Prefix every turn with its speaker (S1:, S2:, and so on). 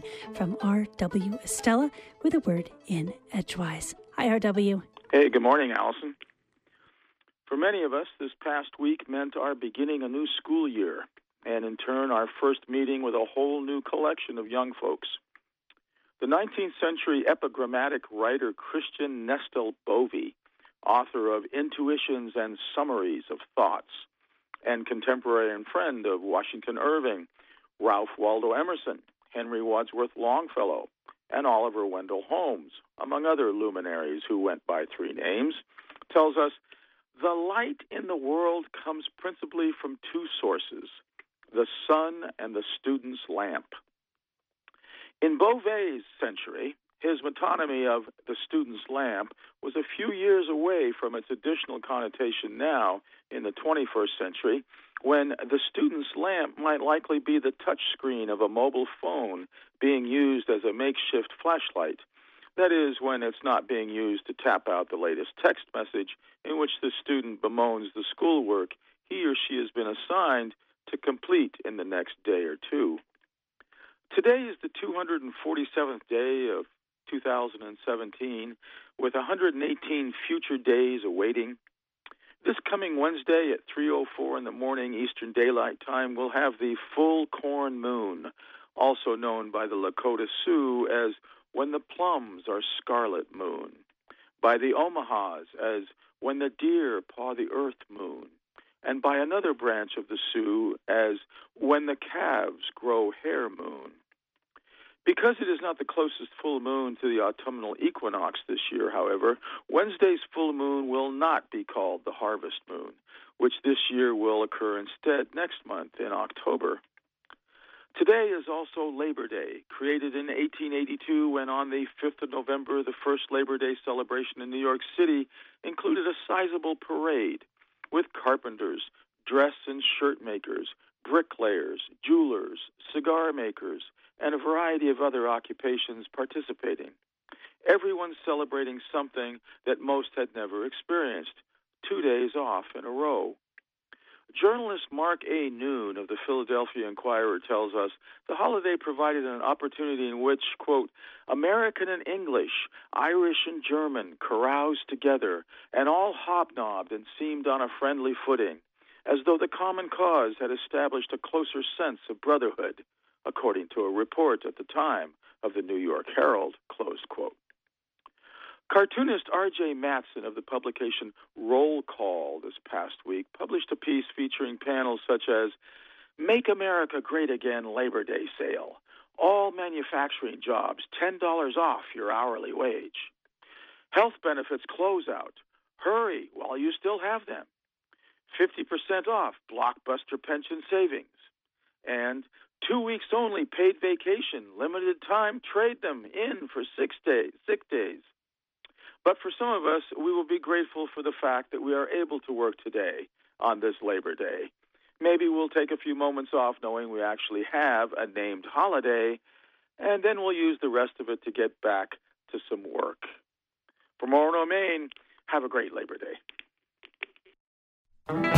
S1: phone from R.W. Estela with a word in Edgewise. Hi, R.W.
S2: Hey, good morning, Allison. For many of us, this past week meant our beginning a new school year, and in turn, our first meeting with a whole new collection of young folks. The 19th century epigrammatic writer Christian Nestell Bovee, author of Intuitions and Summaries of Thoughts, and contemporary and friend of Washington Irving, Ralph Waldo Emerson, Henry Wadsworth Longfellow, and Oliver Wendell Holmes, among other luminaries who went by three names, tells us the light in the world comes principally from two sources the sun and the student's lamp. In Bovee's century, his metonymy of the student's lamp was a few years away from its additional connotation now in the 21st century, when the student's lamp might likely be the touch screen of a mobile phone being used as a makeshift flashlight that is, when it's not being used to tap out the latest text message in which the student bemoans the schoolwork he or she has been assigned to complete in the next day or two. Today is the 247th day of 2017, with 118 future days awaiting. This coming Wednesday at 3:04 in the morning Eastern Daylight Time, we'll have the full corn moon, also known by the Lakota Sioux as when the plums are scarlet moon, by the Omahas as when the deer paw the earth moon, and by another branch of the Sioux as when the calves grow hair moon. Because it is not the closest full moon to the autumnal equinox this year, however, Wednesday's full moon will not be called the harvest moon, which this year will occur instead next month in October. Today is also Labor Day, created in 1882 when on the 5th of November, the first Labor Day celebration in New York City included a sizable parade with carpenters, dress and shirt makers, bricklayers, jewelers, cigar makers, and a variety of other occupations participating. Everyone celebrating something that most had never experienced two days off in a row. Journalist Mark A. Noon of the Philadelphia Inquirer tells us the holiday provided an opportunity in which, quote, American and English, Irish and German caroused together, and all hobnobbed and seemed on a friendly footing, as though the common cause had established a closer sense of brotherhood, according to a report at the time of the New York Herald. Cartoonist R.J. Matson of the publication Roll Call this past week published a piece featuring panels such as Make America Great Again Labor Day Sale, all manufacturing jobs $10 off your hourly wage, health benefits closeout, hurry while you still have them, 50% off blockbuster pension savings, and two weeks only paid vacation, limited time, trade them in for six days, sick days. But for some of us, we will be grateful for the fact that we are able to work today on this Labor Day. Maybe we'll take a few moments off knowing we actually have a named holiday, and then we'll use the rest of it to get back to some work. From Orono, Maine, have a great Labor Day. Thank you.